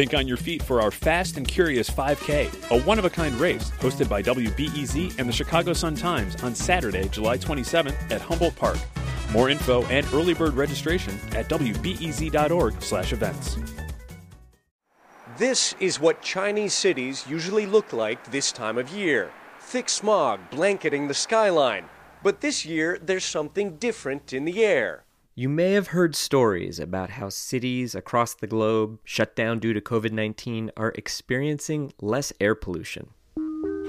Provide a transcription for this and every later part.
Think on your feet for our Fast and Curious 5K, a one of a kind race hosted by WBEZ and the Chicago Sun Times on Saturday, July 27th at Humboldt Park. More info and early bird registration at wbez.org/events. This is what Chinese cities usually look like this time of year. Thick smog blanketing the skyline. But this year there's something different in the air. You may have heard stories about how cities across the globe shut down due to COVID 19 are experiencing less air pollution.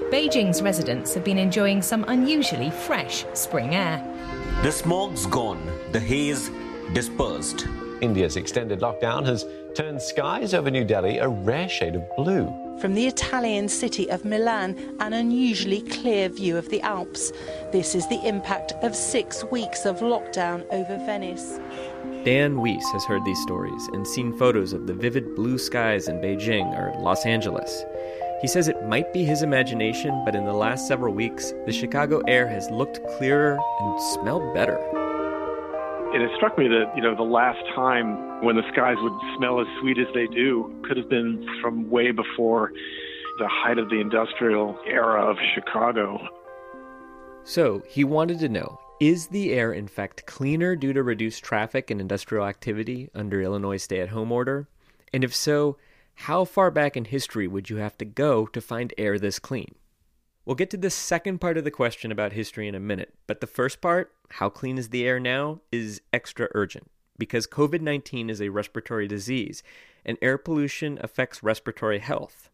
Beijing's residents have been enjoying some unusually fresh spring air. The smog's gone, the haze dispersed. India's extended lockdown has turned skies over New Delhi a rare shade of blue. From the Italian city of Milan, an unusually clear view of the Alps. This is the impact of six weeks of lockdown over Venice. Dan Weiss has heard these stories and seen photos of the vivid blue skies in Beijing or Los Angeles. He says it might be his imagination, but in the last several weeks, the Chicago air has looked clearer and smelled better. And it struck me that, you know, the last time when the skies would smell as sweet as they do could have been from way before the height of the industrial era of Chicago. So he wanted to know is the air in fact cleaner due to reduced traffic and industrial activity under Illinois' stay at home order? And if so, how far back in history would you have to go to find air this clean? We'll get to the second part of the question about history in a minute, but the first part, how clean is the air now, is extra urgent because COVID 19 is a respiratory disease and air pollution affects respiratory health.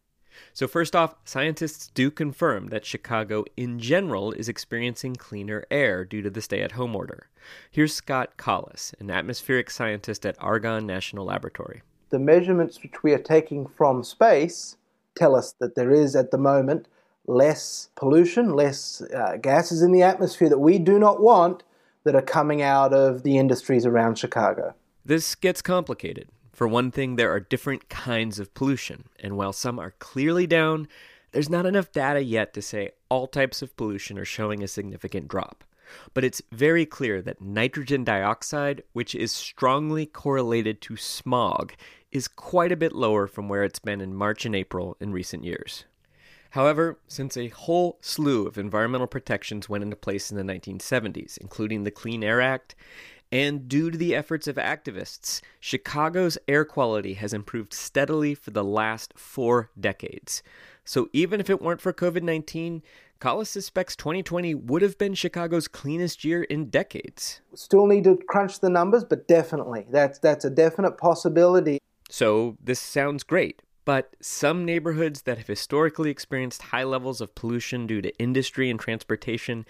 So, first off, scientists do confirm that Chicago in general is experiencing cleaner air due to the stay at home order. Here's Scott Collis, an atmospheric scientist at Argonne National Laboratory. The measurements which we are taking from space tell us that there is at the moment less pollution, less uh, gases in the atmosphere that we do not want that are coming out of the industries around Chicago. This gets complicated. For one thing, there are different kinds of pollution, and while some are clearly down, there's not enough data yet to say all types of pollution are showing a significant drop. But it's very clear that nitrogen dioxide, which is strongly correlated to smog, is quite a bit lower from where it's been in March and April in recent years. However, since a whole slew of environmental protections went into place in the 1970s, including the Clean Air Act, and due to the efforts of activists, Chicago's air quality has improved steadily for the last four decades. So even if it weren't for COVID 19, Collis suspects 2020 would have been Chicago's cleanest year in decades. Still need to crunch the numbers, but definitely. That's, that's a definite possibility. So this sounds great. But some neighborhoods that have historically experienced high levels of pollution due to industry and transportation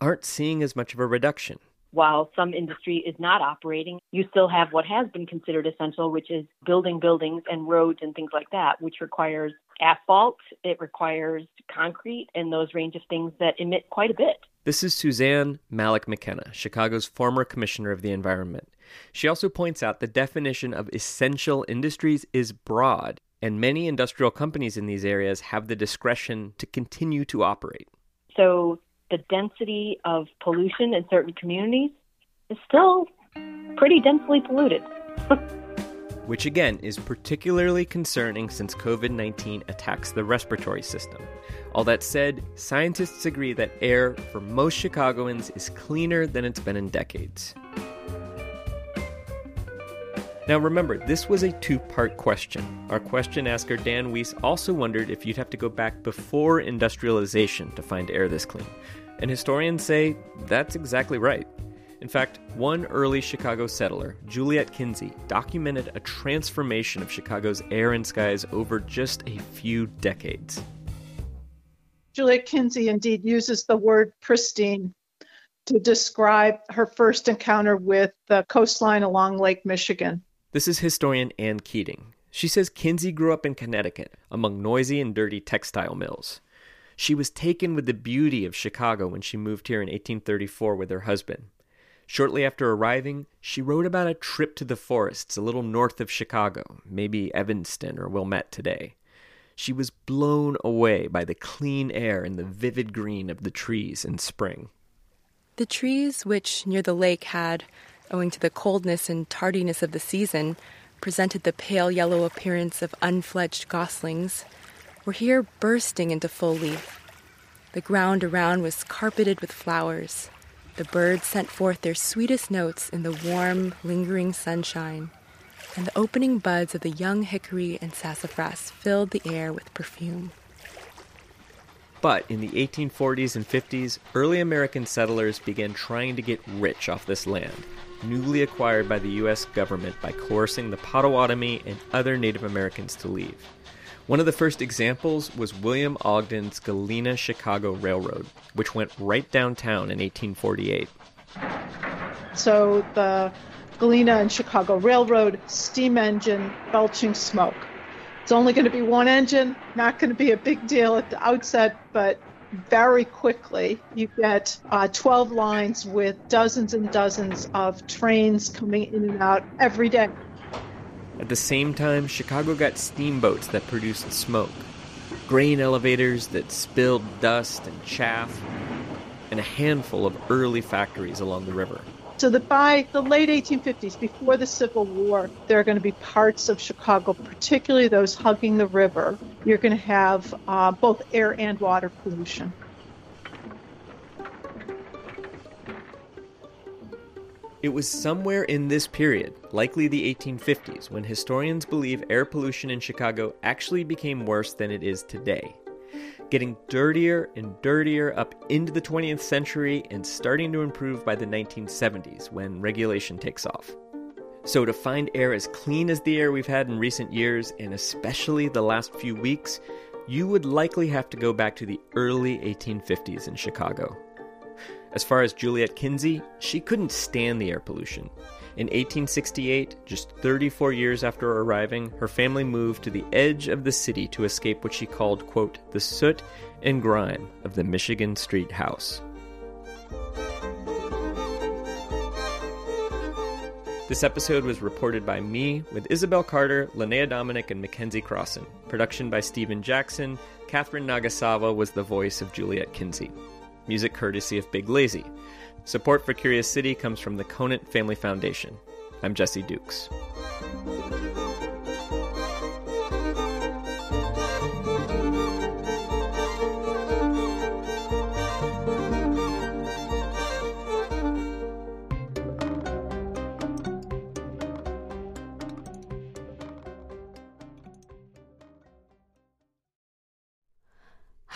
aren't seeing as much of a reduction while some industry is not operating, you still have what has been considered essential, which is building buildings and roads and things like that, which requires asphalt, it requires concrete, and those range of things that emit quite a bit. This is Suzanne Malec McKenna, Chicago's former commissioner of the environment. She also points out the definition of essential industries is broad, and many industrial companies in these areas have the discretion to continue to operate. So the density of pollution in certain communities is still pretty densely polluted. Which again is particularly concerning since COVID 19 attacks the respiratory system. All that said, scientists agree that air for most Chicagoans is cleaner than it's been in decades. Now remember, this was a two part question. Our question asker Dan Weiss also wondered if you'd have to go back before industrialization to find air this clean. And historians say that's exactly right. In fact, one early Chicago settler, Juliette Kinzie, documented a transformation of Chicago's air and skies over just a few decades. Juliette Kinzie indeed uses the word pristine to describe her first encounter with the coastline along Lake Michigan. This is historian Ann Keating. She says Kinzie grew up in Connecticut among noisy and dirty textile mills. She was taken with the beauty of Chicago when she moved here in 1834 with her husband. Shortly after arriving, she wrote about a trip to the forests a little north of Chicago, maybe Evanston or Wilmette today. She was blown away by the clean air and the vivid green of the trees in spring. The trees, which near the lake had owing to the coldness and tardiness of the season, presented the pale yellow appearance of unfledged goslings were here bursting into full leaf. The ground around was carpeted with flowers. The birds sent forth their sweetest notes in the warm, lingering sunshine, and the opening buds of the young hickory and sassafras filled the air with perfume. But in the 1840s and 50s, early American settlers began trying to get rich off this land, newly acquired by the U.S. government by coercing the Potawatomi and other Native Americans to leave. One of the first examples was William Ogden's Galena Chicago Railroad, which went right downtown in 1848. So the Galena and Chicago Railroad steam engine belching smoke. It's only going to be one engine, not going to be a big deal at the outset, but very quickly you get uh, 12 lines with dozens and dozens of trains coming in and out every day. At the same time, Chicago got steamboats that produced smoke, grain elevators that spilled dust and chaff, and a handful of early factories along the river. So that by the late 1850s, before the Civil War, there are going to be parts of Chicago, particularly those hugging the river, you're going to have uh, both air and water pollution. It was somewhere in this period, likely the 1850s, when historians believe air pollution in Chicago actually became worse than it is today. Getting dirtier and dirtier up into the 20th century and starting to improve by the 1970s when regulation takes off. So, to find air as clean as the air we've had in recent years, and especially the last few weeks, you would likely have to go back to the early 1850s in Chicago. As far as Juliette Kinzie, she couldn't stand the air pollution. In 1868, just 34 years after arriving, her family moved to the edge of the city to escape what she called, quote, the soot and grime of the Michigan Street house. This episode was reported by me with Isabel Carter, Linnea Dominic, and Mackenzie Crossan. Production by Stephen Jackson. Catherine Nagasawa was the voice of Juliette Kinzie music courtesy of Big Lazy. Support for Curious City comes from the Conant Family Foundation. I'm Jesse Dukes.